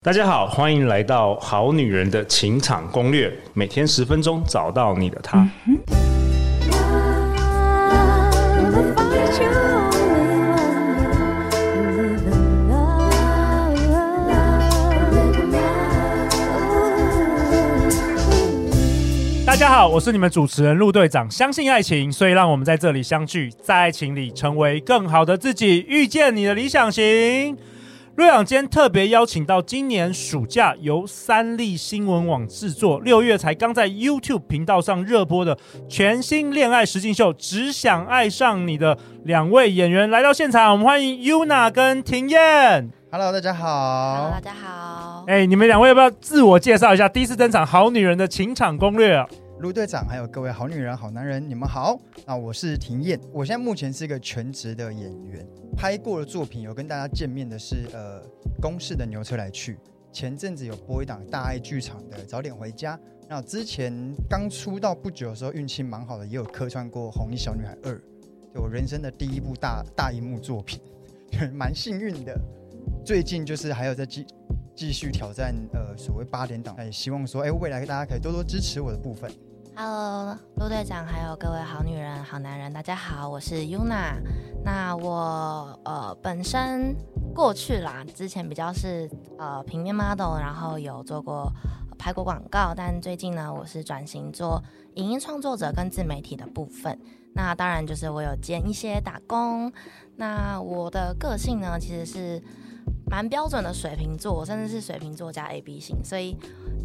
大家好，欢迎来到《好女人的情场攻略》，每天十分钟，找到你的他。大家好，我是你们主持人陆队长。相信爱情，所以让我们在这里相聚，在爱情里成为更好的自己，遇见你的理想型。陆队长今天特别邀请到今年暑假由三立新闻网制作，六月才刚在 YouTube 频道上热播的全新恋爱实境秀《只想爱上你》的两位演员来到现场，我们欢迎 Yuna 跟庭艳。Hello，大家好。Hello，大家好。哎，你们两位要不要自我介绍一下？第一次登场，好女人的情场攻略卢！队长，还有各位好女人、好男人，你们好。那我是庭艳，我现在目前是一个全职的演员，拍过的作品有跟大家见面的是呃公视的牛车来去，前阵子有播一档大爱剧场的早点回家。那之前刚出道不久的时候，运气蛮好的，也有客串过《红衣小女孩二》，就我人生的第一部大大荧幕作品，蛮幸运的。最近就是还有在继继续挑战呃所谓八点档，哎，希望说哎未来大家可以多多支持我的部分。Hello，陆队长，还有各位好女人、好男人，大家好，我是 Yuna。那我呃本身过去啦，之前比较是呃平面 model，然后有做过拍过广告，但最近呢，我是转型做影音创作者跟自媒体的部分。那当然就是我有兼一些打工。那我的个性呢，其实是。蛮标准的水瓶座，甚至是水瓶座加 A B 型，所以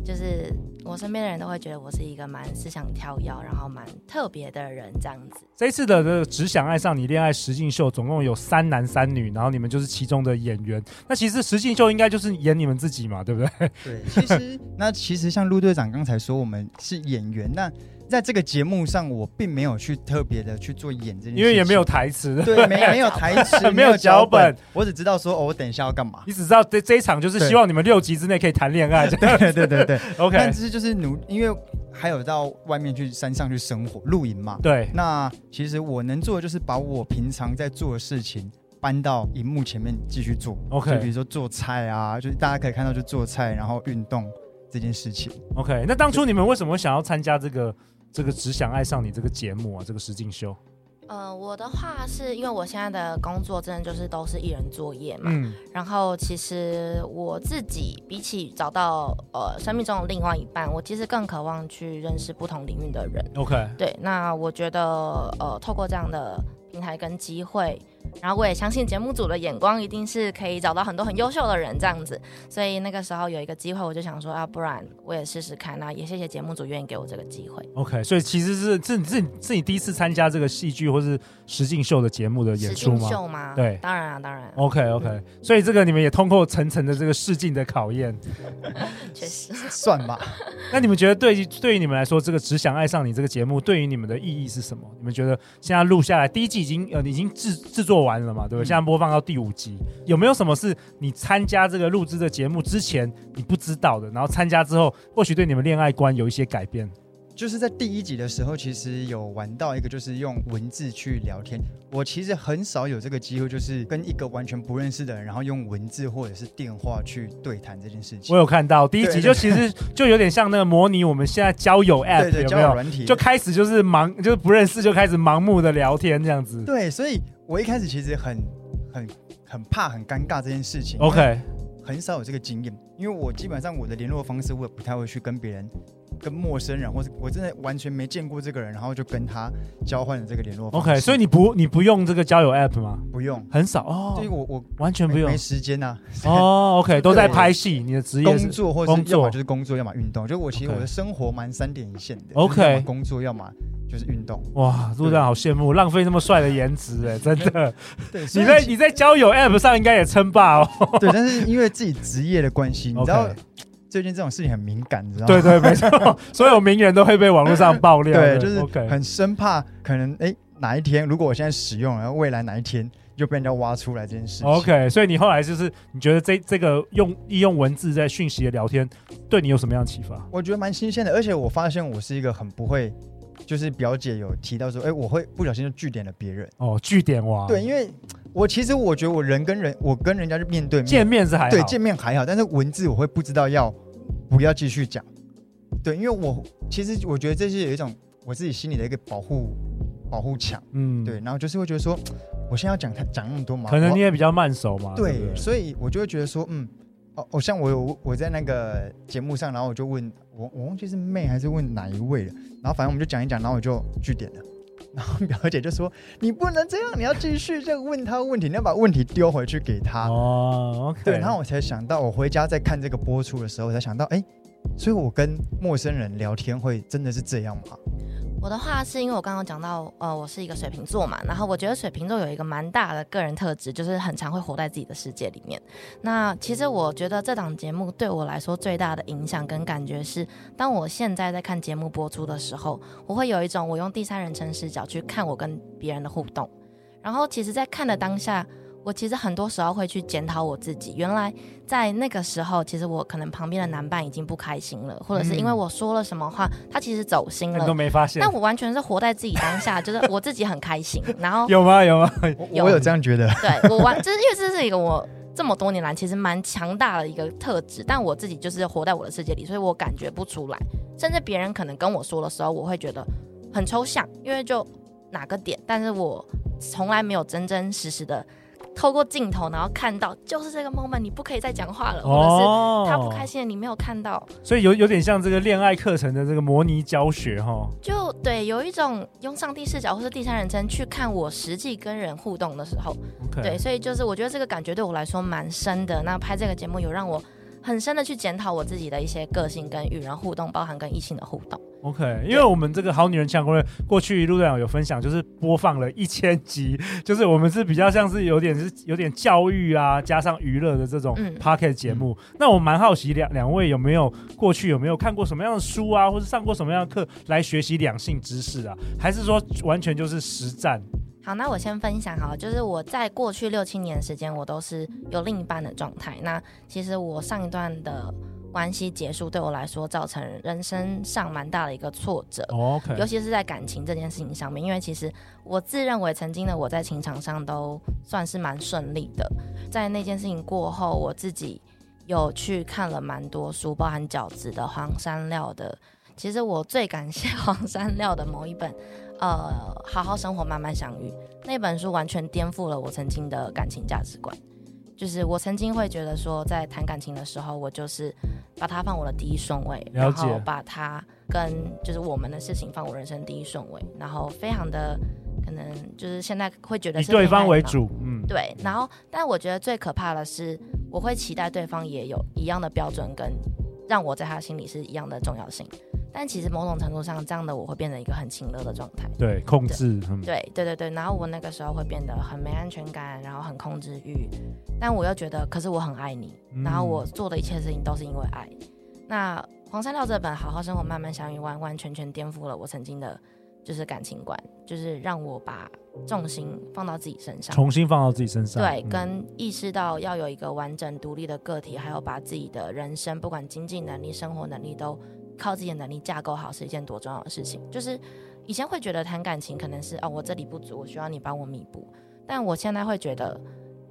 就是我身边的人都会觉得我是一个蛮思想跳跃，然后蛮特别的人这样子。这一次的这个只想爱上你恋爱实境秀，总共有三男三女，然后你们就是其中的演员。那其实实境秀应该就是演你们自己嘛，对不对？对，其实那其实像陆队长刚才说，我们是演员，那。在这个节目上，我并没有去特别的去做演这件事，因为也没有台词，对，没没有台词，没有脚本，我只知道说，哦，我等一下要干嘛。你只知道这这一场就是希望你们六集之内可以谈恋爱，对对对对对，OK。但是就是努，因为还有到外面去山上去生活露营嘛，对。那其实我能做的就是把我平常在做的事情搬到荧幕前面继续做，OK。就比如说做菜啊，就是大家可以看到就做菜，然后运动这件事情，OK。那当初你们为什么想要参加这个？这个只想爱上你这个节目啊，这个实境秀。呃，我的话是因为我现在的工作真的就是都是一人作业嘛，嗯，然后其实我自己比起找到呃生命中的另外一半，我其实更渴望去认识不同领域的人。OK，对，那我觉得呃透过这样的平台跟机会。然后我也相信节目组的眼光一定是可以找到很多很优秀的人这样子，所以那个时候有一个机会，我就想说，要、啊、不然我也试试看。那也谢谢节目组愿意给我这个机会。OK，所以其实是是是是你第一次参加这个戏剧或是实境秀的节目的演出吗？秀吗？对，当然啊，当然。OK OK，所以这个你们也通过层层的这个试镜的考验，确实算吧。那你们觉得对于对于你们来说，这个只想爱上你这个节目对于你们的意义是什么？你们觉得现在录下来第一季已经呃已经制制作完了嘛？对不对？现在播放到第五集，有没有什么是你参加这个录制的节目之前你不知道的？然后参加之后，或许对你们恋爱观有一些改变？就是在第一集的时候，其实有玩到一个，就是用文字去聊天。我其实很少有这个机会，就是跟一个完全不认识的人，然后用文字或者是电话去对谈这件事情。我有看到第一集，就其实就有点像那个模拟我们现在交友 App，对对，交友软体，就开始就是盲，就是不认识就开始盲目的聊天这样子。对，所以我一开始其实很很很怕很尴尬这件事情。OK，很少有这个经验，因为我基本上我的联络方式我也不太会去跟别人。跟陌生人，或者我真的完全没见过这个人，然后就跟他交换了这个联络方式。OK，所以你不你不用这个交友 App 吗？不用，很少哦。所以我我完全不用，没时间呐、啊。哦，OK，都在拍戏。你的职业工作，或者是要么就是工作，要么运动。就我其实我的生活蛮三点一线的。OK，工作，要么就是运动。哇，陆战好羡慕，浪费那么帅的颜值哎，真的。对，你在你在交友 App 上应该也称霸哦。对，但是因为自己职业的关系，你知道。最近这种事情很敏感，你知道吗？对对，没错，所有名人都会被网络上爆料。对，就是很生怕可能哎哪一天，如果我现在使用，然后未来哪一天就被人家挖出来这件事情。OK，所以你后来就是你觉得这这个用利用文字在讯息的聊天，对你有什么样的启发？我觉得蛮新鲜的，而且我发现我是一个很不会，就是表姐有提到说，哎，我会不小心就据点了别人。哦，据点哇。对，因为我其实我觉得我人跟人，我跟人家就面对面，见面是还好，对，见面还好，但是文字我会不知道要不要继续讲。对，因为我其实我觉得这是有一种我自己心里的一个保护保护墙。嗯，对，然后就是会觉得说，我现在要讲他讲那么多嘛，可能你也比较慢熟嘛。对，对对，所以我就会觉得说，嗯，哦，我像我有我在那个节目上，然后我就问我我忘记是妹还是问哪一位了，然后反正我们就讲一讲，然后我就据点了。然后表姐就说：“你不能这样，你要继续这个问他问题，你要把问题丢回去给他。”哦。对，然后我才想到，我回家在看这个播出的时候，我才想到，哎，所以我跟陌生人聊天会真的是这样吗？我的话是因为我刚刚讲到，呃，我是一个水瓶座嘛，然后我觉得水瓶座有一个蛮大的个人特质，就是很常会活在自己的世界里面。那其实我觉得这档节目对我来说最大的影响跟感觉是，当我现在在看节目播出的时候，我会有一种我用第三人称视角去看我跟别人的互动，然后其实，在看的当下。我其实很多时候会去检讨我自己，原来在那个时候，其实我可能旁边的男伴已经不开心了，或者是因为我说了什么话，他其实走心了，你都没发现。但我完全是活在自己当下，就是我自己很开心。然后有吗？有吗？有我有这样觉得。对，我完，就是因为这是一个我这么多年来其实蛮强大的一个特质，但我自己就是活在我的世界里，所以我感觉不出来。甚至别人可能跟我说的时候，我会觉得很抽象，因为就哪个点，但是我从来没有真真实实的。透过镜头，然后看到就是这个 moment，你不可以再讲话了，哦、或者是他不开心，你没有看到，所以有有点像这个恋爱课程的这个模拟教学哈。就对，有一种用上帝视角或是第三人称去看我实际跟人互动的时候.对，所以就是我觉得这个感觉对我来说蛮深的。那拍这个节目有让我很深的去检讨我自己的一些个性跟与人互动，包含跟异性的互动。OK，因为我们这个《好女人情场攻略》过去陆队长有分享，就是播放了一千集，就是我们是比较像是有点是有点教育啊，加上娱乐的这种 p o c k e t 节目。嗯、那我蛮好奇两两位有没有过去有没有看过什么样的书啊，或是上过什么样的课来学习两性知识啊？还是说完全就是实战？好，那我先分享好了，就是我在过去六七年时间，我都是有另一半的状态。那其实我上一段的。关系结束对我来说造成人生上蛮大的一个挫折，Okay. 尤其是在感情这件事情上面，因为其实我自认为曾经的我在情场上都算是蛮顺利的，在那件事情过后，我自己有去看了蛮多书，包含饺子的黄山料的，其实我最感谢 黄山料的某一本，呃，好好生活慢慢相遇那本书，完全颠覆了我曾经的感情价值观。就是我曾经会觉得说，在谈感情的时候，我就是把它放我的第一顺位，然后把它跟就是我们的事情放我人生第一顺位，然后非常的可能就是现在会觉得是以对方为主，嗯，对。然后，但我觉得最可怕的是，我会期待对方也有一样的标准，跟让我在他心里是一样的重要性。但其实某种程度上，这样的我会变成一个很情勒的状态，对，控制，对，对，对，对，对。然后我那个时候会变得很没安全感，然后很控制欲。但我又觉得，可是我很爱你，然后我做的一切事情都是因为爱。嗯、那黄山料这本《好好生活，慢慢相遇》完完全全颠覆了我曾经的，就是感情观，就是让我把重心放到自己身上，重新放到自己身上，对，跟意识到要有一个完整独立的个体，还有把自己的人生，不管经济能力、生活能力都。靠自己的能力架构好是一件多重要的事情。就是以前会觉得谈感情可能是哦，我这里不足，我需要你帮我弥补。但我现在会觉得，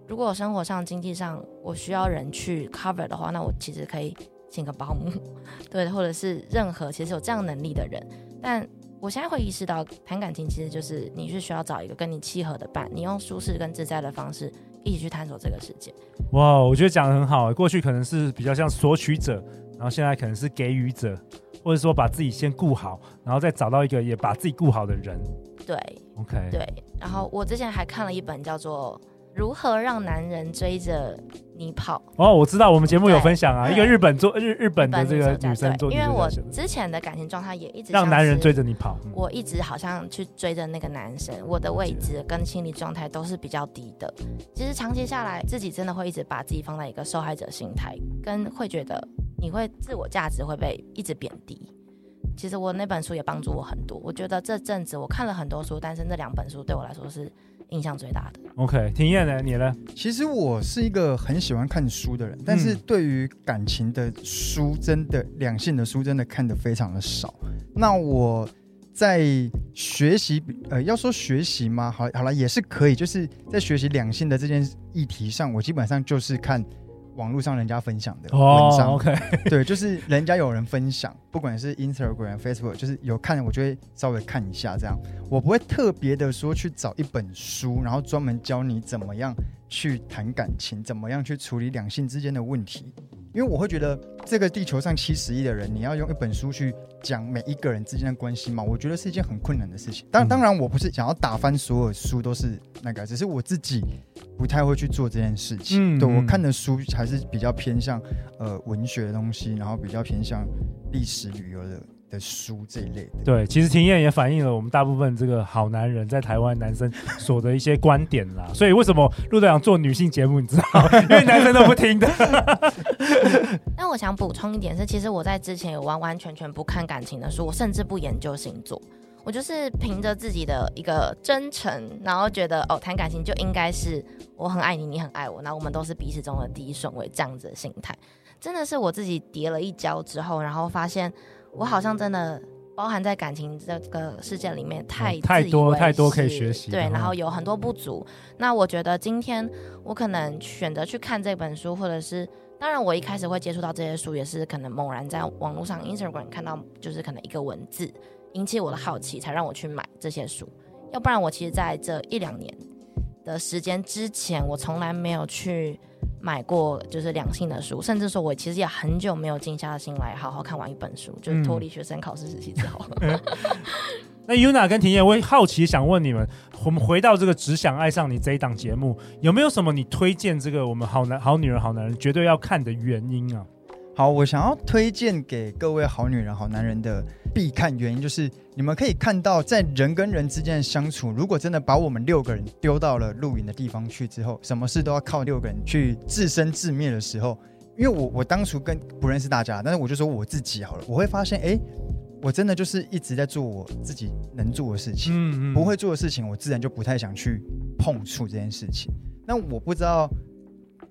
如果生活上、经济上我需要人去 cover 的话，那我其实可以请个保姆，对，或者是任何其实有这样能力的人。但我现在会意识到，谈感情其实就是你是需要找一个跟你契合的伴，你用舒适跟自在的方式一起去探索这个世界。哇，我觉得讲得很好。过去可能是比较像索取者。然后现在可能是给予者，或者说把自己先顾好，然后再找到一个也把自己顾好的人。对，OK，对。然后我之前还看了一本叫做《如何让男人追着你跑》。哦，我知道，我们节目有分享啊，一个日本做日日本的这个女生做。因为我之前的感情状态也一直让男人追着你跑，我一直好像去追着那个男生，我的位置跟心理状态都是比较低的。其实长期下来，自己真的会一直把自己放在一个受害者心态，跟会觉得。你会自我价值会被一直贬低。其实我那本书也帮助我很多。我觉得这阵子我看了很多书，但是那两本书对我来说是印象最大的。OK，庭燕呢？你呢？其实我是一个很喜欢看书的人，但是对于感情的书，真的两性的书，真的看得非常的少。那我在学习，呃，要说学习吗？好，好了，也是可以，就是在学习两性的这件议题上，我基本上就是看。网络上人家分享的文章、oh,，OK，对，就是人家有人分享，不管是 Instagram、Facebook，就是有看，我就会稍微看一下这样。我不会特别的说去找一本书，然后专门教你怎么样去谈感情，怎么样去处理两性之间的问题。因为我会觉得，这个地球上七十亿的人，你要用一本书去讲每一个人之间的关系嘛？我觉得是一件很困难的事情。当当然，我不是想要打翻所有书都是那个，只是我自己不太会去做这件事情。嗯，对，我看的书还是比较偏向呃文学的东西，然后比较偏向历史旅游的。的书这一类的，对，其实庭燕也反映了我们大部分这个好男人在台湾男生 所的一些观点啦。所以为什么陆队长做女性节目，你知道？因为男生都不听的。那我想补充一点是，其实我在之前有完完全全不看感情的书，我甚至不研究星座，我就是凭着自己的一个真诚，然后觉得哦，谈感情就应该是我很爱你，你很爱我，那我们都是彼此中的第一顺位这样子的心态。真的是我自己跌了一跤之后，然后发现。我好像真的包含在感情这个事件里面太、嗯、太多太多可以学习，对，然后有很多不足。那我觉得今天我可能选择去看这本书，或者是当然我一开始会接触到这些书，也是可能猛然在网络上 Instagram 看到，就是可能一个文字引起我的好奇，才让我去买这些书。要不然我其实在这一两年的时间之前，我从来没有去。买过就是两性的书，甚至说我其实也很久没有静下心来好好看完一本书，就是脱离学生考试时期之后。那 Yuna 跟庭燕，我好奇想问你们，我们回到这个只想爱上你这一档节目，有没有什么你推荐这个我们好男好女人好男人绝对要看的原因啊？好，我想要推荐给各位好女人、好男人的必看原因，就是你们可以看到，在人跟人之间的相处，如果真的把我们六个人丢到了露营的地方去之后，什么事都要靠六个人去自生自灭的时候，因为我我当初跟不认识大家，但是我就说我自己好了，我会发现，哎，我真的就是一直在做我自己能做的事情，嗯嗯，不会做的事情，我自然就不太想去碰触这件事情。那我不知道。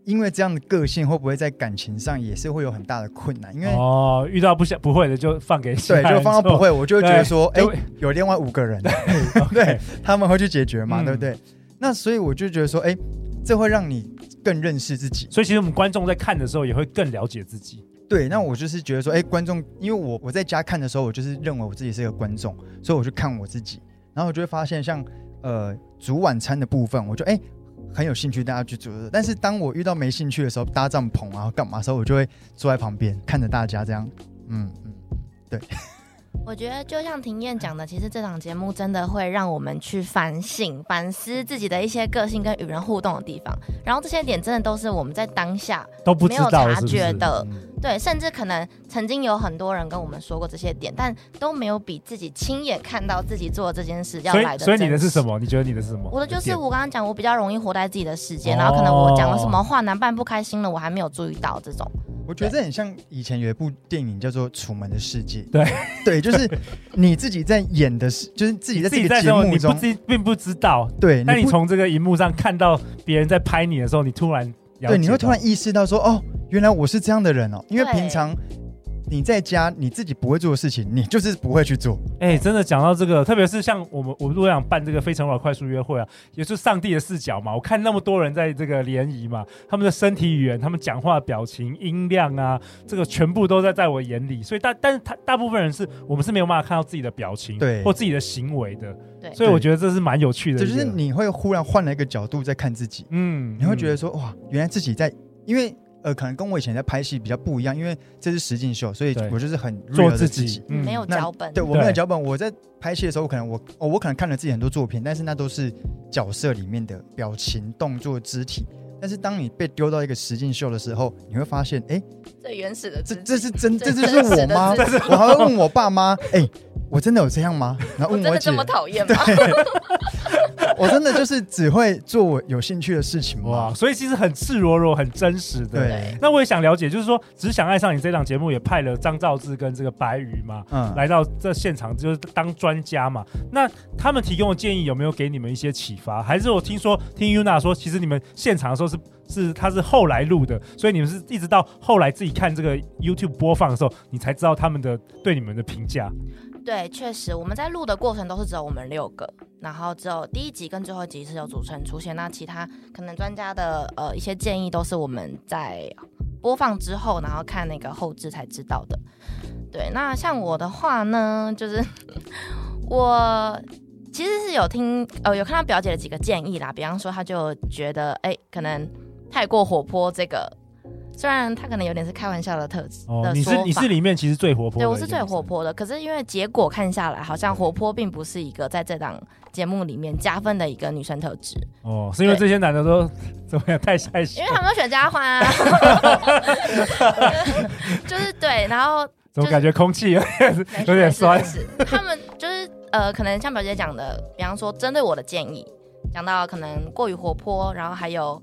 因为这样的个性会不会在感情上也是会有很大的困难？因为哦，遇到不想不会的就放给对，就放到不会，我就会觉得说，哎，有另外五个人，对，对，他们会去解决嘛，嗯、对不对？那所以我就觉得说，哎，这会让你更认识自己。所以其实我们观众在看的时候也会更了解自己。对，那我就是觉得说，哎，观众，因为我我在家看的时候，我就是认为我自己是一个观众，所以我去看我自己，然后我就会发现像，像呃煮晚餐的部分，我就哎。很有兴趣，大家去做。但是当我遇到没兴趣的时候，搭帐篷啊，干嘛的时候，我就会坐在旁边看着大家这样。嗯嗯，对。我觉得就像庭燕讲的，其实这档节目真的会让我们去反省、反思自己的一些个性跟与人互动的地方。然后这些点真的都是我们在当下都不没有察觉的。对，甚至可能曾经有很多人跟我们说过这些点，但都没有比自己亲眼看到自己做这件事要来的。所以，所以你的是什么？你觉得你的是什么？我的就是我刚刚讲，我比较容易活在自己的世界，然后可能我讲了什么话，男伴不开心了，我还没有注意到这种。我觉得这很像以前有一部电影叫做《楚门的世界》。对对，就是你自己在演的是，就是自己在这个节目中，你不并不知道。对，那你从这个荧幕上看到别人在拍你的时候，你突然对，你会突然意识到说，哦，原来我是这样的人哦，因为平常。你在家你自己不会做的事情，你就是不会去做。哎、欸，真的讲到这个，特别是像我们，我如果想办这个非诚勿扰快速约会啊，也是上帝的视角嘛。我看那么多人在这个联谊嘛，他们的身体语言、他们讲话的表情、音量啊，这个全部都在在我眼里。所以大，但是他大部分人是我们是没有办法看到自己的表情，对，或自己的行为的。对，所以我觉得这是蛮有趣的。就是你会忽然换了一个角度在看自己，嗯，你会觉得说哇，原来自己在，因为。呃，可能跟我以前在拍戏比较不一样，因为这是实境秀，所以我就是很做自己，嗯、没有脚本。对，我没有脚本。我在拍戏的时候，可能我哦，我可能看了自己很多作品，但是那都是角色里面的表情、动作、肢体。但是当你被丢到一个实境秀的时候，你会发现，哎，最原始的，这这是真，这就是我吗？我还会问我爸妈，哎，我真的有这样吗？然后问我姐，这么讨厌吗？我真的就是只会做我有兴趣的事情哇，所以其实很赤裸裸、很真实的。对，那我也想了解，就是说，只想爱上你这档节目也派了张兆志跟这个白宇嘛，嗯，来到这现场就是当专家嘛。那他们提供的建议有没有给你们一些启发？还是我听说听 Yuna 说，其实你们现场的时候是是他是后来录的，所以你们是一直到后来自己看这个 YouTube 播放的时候，你才知道他们的对你们的评价。对，确实我们在录的过程都是只有我们六个，然后只有第一集跟最后一集是有主持人出现，那其他可能专家的呃一些建议都是我们在播放之后，然后看那个后置才知道的。对，那像我的话呢，就是 我其实是有听呃有看到表姐的几个建议啦，比方说她就觉得哎可能太过活泼这个。虽然他可能有点是开玩笑的特质，哦，你是你是里面其实最活泼的，对，我是最活泼的。可是因为结果看下来，好像活泼并不是一个在这档节目里面加分的一个女生特质。哦，是因为这些男的都怎么样太害羞？因为他们都选嘉欢啊，就是对，然后怎么感觉空气有点有点酸？他们就是呃，可能像表姐讲的，比方说针对我的建议，讲到可能过于活泼，然后还有。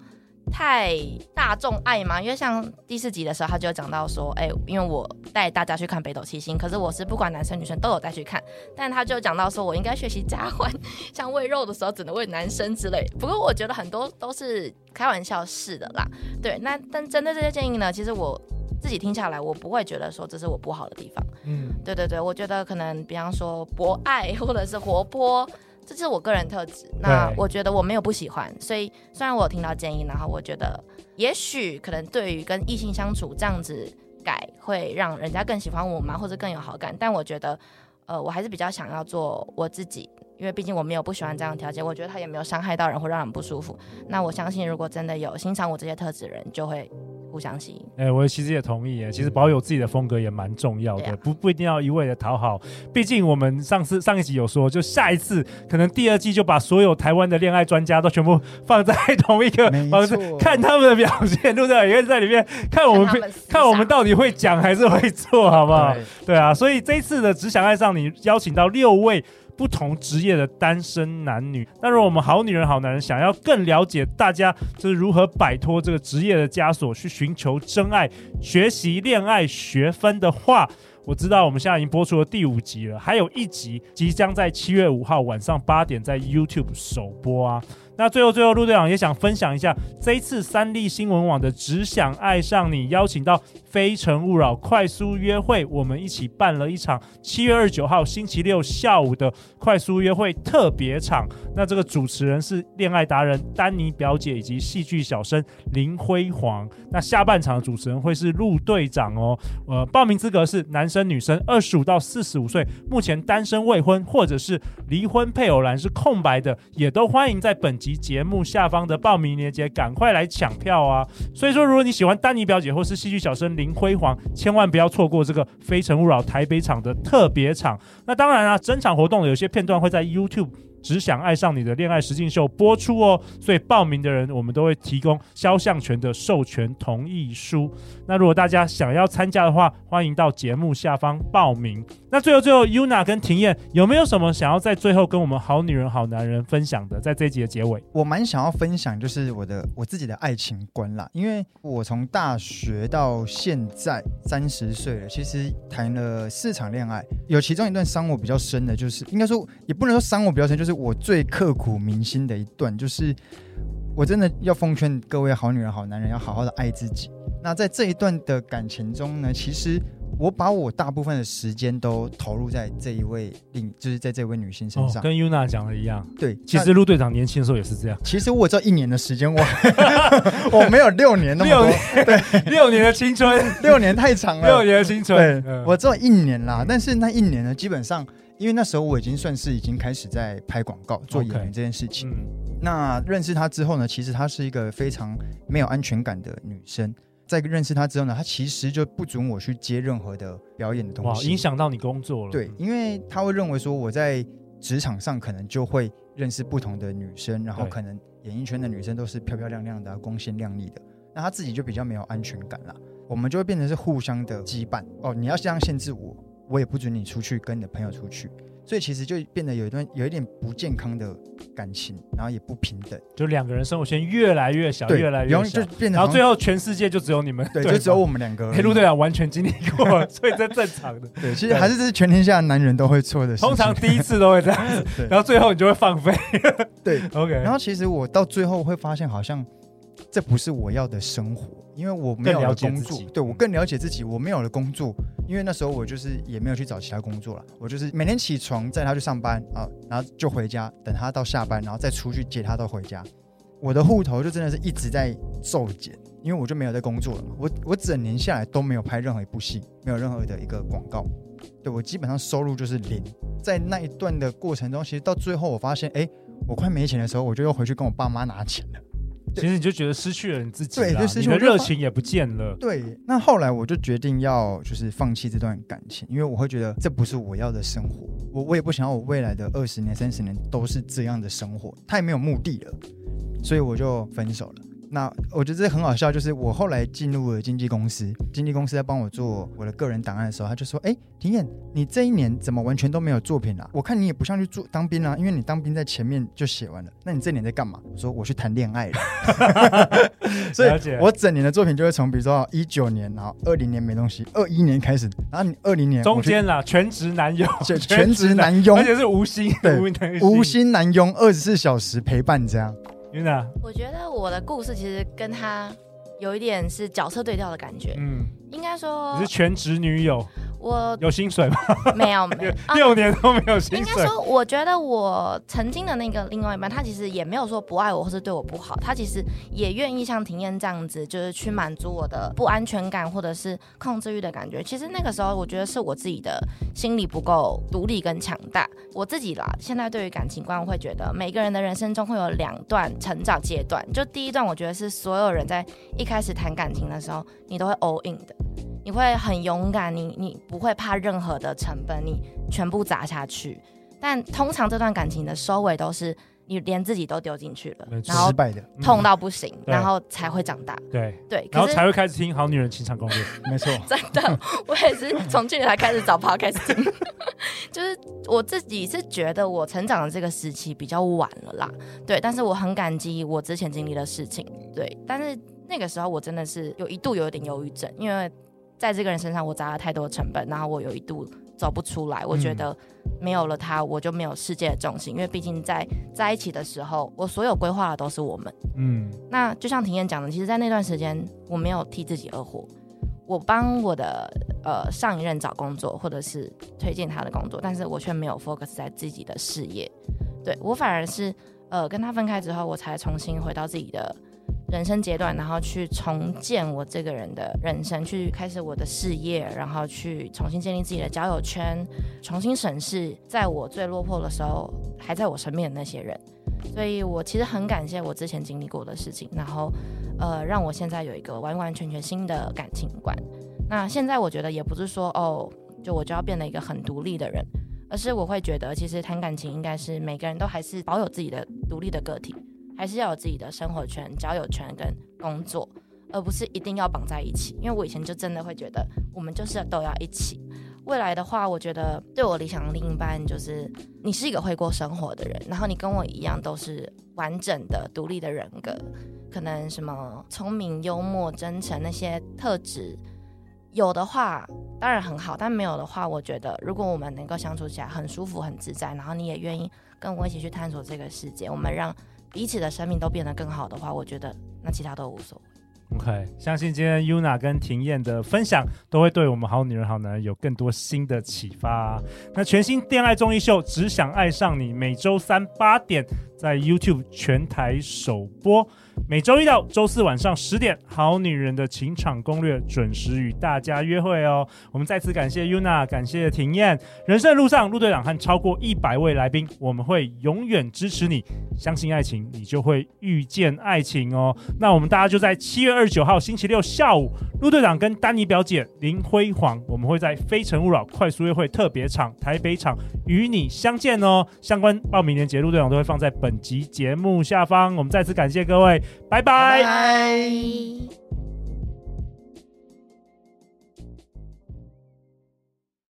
太大众爱嘛？因为像第四集的时候，他就讲到说，哎、欸，因为我带大家去看《北斗七星》，可是我是不管男生女生都有带去看，但他就讲到说我应该学习嘉欢，像喂肉的时候只能喂男生之类。不过我觉得很多都是开玩笑式的啦。对，那但针对这些建议呢，其实我自己听下来，我不会觉得说这是我不好的地方。嗯，对对对，我觉得可能比方说博爱或者是活泼。这是我个人特质，那我觉得我没有不喜欢，所以虽然我有听到建议，然后我觉得也许可能对于跟异性相处这样子改会让人家更喜欢我吗，或者更有好感，但我觉得，呃，我还是比较想要做我自己，因为毕竟我没有不喜欢这样的条件，我觉得他也没有伤害到人或让人不舒服。那我相信，如果真的有欣赏我这些特质的人，就会。互相吸引，哎、欸，我其实也同意，哎，其实保有自己的风格也蛮重要的，啊、不不一定要一味的讨好。毕竟我们上次上一集有说，就下一次可能第二季就把所有台湾的恋爱专家都全部放在同一个房子，看他们的表现，对不对？也会在里面 看我们看，看我们到底会讲还是会做好不好？对，对啊，所以这一次的只想爱上你，邀请到六位。不同职业的单身男女，那如果我们好女人好男人想要更了解大家就是如何摆脱这个职业的枷锁，去寻求真爱，学习恋爱学分的话，我知道我们现在已经播出了第五集了，还有一集即将在七月五号晚上八点在 YouTube 首播啊。那最后，最后，陆队长也想分享一下这一次三立新闻网的“只想爱上你”邀请到《非诚勿扰》快速约会，我们一起办了一场七月二十九号星期六下午的快速约会特别场。那这个主持人是恋爱达人丹尼表姐以及戏剧小生林辉煌。那下半场的主持人会是陆队长哦。呃，报名资格是男生女生，二十五到四十五岁，目前单身未婚或者是离婚配偶栏是空白的，也都欢迎在本集。及节目下方的报名链接，赶快来抢票啊！所以说，如果你喜欢丹尼表姐或是戏剧小生林辉煌，千万不要错过这个《非诚勿扰》台北场的特别场。那当然啊，整场活动有些片段会在 YouTube。只想爱上你的恋爱实境秀播出哦，所以报名的人我们都会提供肖像权的授权同意书。那如果大家想要参加的话，欢迎到节目下方报名。那最后最后，Yuna 跟庭燕有没有什么想要在最后跟我们好女人好男人分享的？在这一集的结尾，我蛮想要分享就是我的我自己的爱情观啦，因为我从大学到现在三十岁了，其实谈了四场恋爱，有其中一段伤我比较深的，就是应该说也不能说伤我比较深，就是。是我最刻骨铭心的一段，就是我真的要奉劝各位好女人、好男人，要好好的爱自己。那在这一段的感情中呢，其实我把我大部分的时间都投入在这一位另，就是在这位女性身上。哦、跟 Yuna 讲的一样，对，其实陆队长年轻的时候也是这样。其实我只有一年的时间，我 我没有六年那么多，六对，六年的青春，六年太长了，六年的青春，对，嗯、我只有一年啦。但是那一年呢，基本上。因为那时候我已经算是已经开始在拍广告、做演员这件事情。Okay, 嗯、那认识她之后呢，其实她是一个非常没有安全感的女生。在认识她之后呢，她其实就不准我去接任何的表演的东西，哇，影响到你工作了。对，因为她会认为说我在职场上可能就会认识不同的女生，然后可能演艺圈的女生都是漂漂亮亮的、光鲜亮丽的，那她自己就比较没有安全感了。我们就会变成是互相的羁绊。哦，你要这样限制我。我也不准你出去跟你的朋友出去，所以其实就变得有一段有一点不健康的感情，然后也不平等，就两个人生活圈越来越小，对越来越小，就变得然后最后全世界就只有你们，对，对就只有我们两个。黑陆队长完全经历过，所以这正常的。对，其实还是这是全天下男人都会错的事情。通常第一次都会这样 然后最后你就会放飞。对，OK。然后其实我到最后会发现，好像这不是我要的生活，因为我没有了工作，对我更了解自己，我没有了工作。因为那时候我就是也没有去找其他工作了，我就是每天起床载他去上班啊，然后就回家等他到下班，然后再出去接他到回家。我的户头就真的是一直在骤减，因为我就没有在工作了。我我整年下来都没有拍任何一部戏，没有任何的一个广告，对，我基本上收入就是零。在那一段的过程中，其实到最后我发现，哎，我快没钱的时候，我就又回去跟我爸妈拿钱了。其实你就觉得失去了你自己，对，就失去了热情也不见了。对，那后来我就决定要就是放弃这段感情，因为我会觉得这不是我要的生活，我我也不想要我未来的二十年、三十年都是这样的生活，太没有目的了，所以我就分手了。那我觉得这很好笑，就是我后来进入了经纪公司，经纪公司在帮我做我的个人档案的时候，他就说：“哎，庭彦，你这一年怎么完全都没有作品啊？我看你也不像去做当兵啊，因为你当兵在前面就写完了。那你这年在干嘛？”我说：“我去谈恋爱了。”所以，我整年的作品就会从比如说一九年，然后二零年没东西，二一年开始，然后你二零年中间啦，全职男友，全全职男佣，而且是无薪，对，无薪男佣，二十四小时陪伴这样。Yuna，我觉得我的故事其实跟他有一点是角色对调的感觉。嗯，应该说你是全职女友。我有薪水吗？没有，没有，六年都没有薪水。应该说，我觉得我曾经的那个另外一半，他其实也没有说不爱我或是对我不好，他其实也愿意像庭燕这样子，就是去满足我的不安全感或者是控制欲的感觉。其实那个时候，我觉得是我自己的心理不够独立跟强大。我自己啦，现在对于感情观，我会觉得每个人的人生中会有两段成长阶段。就第一段，我觉得是所有人在一开始谈感情的时候，你都会 all in 的。你会很勇敢，你你不会怕任何的成本，你全部砸下去。但通常这段感情的收尾都是你连自己都丢进去了，然后痛到不行，然后才会长大。对对，然后才会开始听《好女人情场攻略》。没错，真的，我也是 从去年才开始找 podcast 听。就是我自己是觉得我成长的这个时期比较晚了啦。对，但是我很感激我之前经历的事情。对，但是那个时候我真的是有一度有一点忧郁症，因为。在这个人身上，我砸了太多成本，然后我有一度走不出来。我觉得没有了他，我就没有世界的重心。因为毕竟在在一起的时候，我所有规划的都是我们。嗯，那就像庭燕讲的，其实，在那段时间，我没有替自己而活。我帮我的呃上一任找工作，或者是推荐他的工作，但是我却没有 focus 在自己的事业。对，我反而是呃跟他分开之后，我才重新回到自己的。人生阶段，然后去重建我这个人的人生，去开始我的事业，然后去重新建立自己的交友圈，重新审视在我最落魄的时候还在我身边的那些人。所以我其实很感谢我之前经历过的事情，然后呃，让我现在有一个完完全全新的感情观。那现在我觉得也不是说哦，就我就要变得一个很独立的人，而是我会觉得其实谈感情应该是每个人都还是保有自己的独立的个体。还是要有自己的生活圈、交友圈跟工作，而不是一定要绑在一起。因为我以前就真的会觉得，我们就是都要一起。未来的话，我觉得对我理想的另一半就是你是一个会过生活的人，然后你跟我一样都是完整的独立的人格，可能什么聪明、幽默、真诚那些特质有的话，当然很好；但没有的话，我觉得如果我们能够相处起来很舒服、很自在，然后你也愿意跟我一起去探索这个世界，我们让。彼此的生命都变得更好的话，我觉得那其他都无所谓。OK，相信今天 Yuna 跟庭燕的分享都会对我们好女人好男人有更多新的启发。那全新恋爱综艺秀《只想爱上你》，每周三八点在 YouTube 全台首播。每周一到周四晚上十点，《好女人的情场攻略》准时与大家约会哦。我们再次感谢 Yuna，感谢庭彦。人生的路上，陆队长和超过一百位来宾，我们会永远支持你。相信爱情，你就会遇见爱情哦。那我们大家就在七月二十九号星期六下午，陆队长跟丹尼表姐林辉煌，我们会在《非诚勿扰》快速约会特别场台北场与你相见哦。相关报名链接，陆队长都会放在本本集节目下方。我们再次感谢各位。拜拜。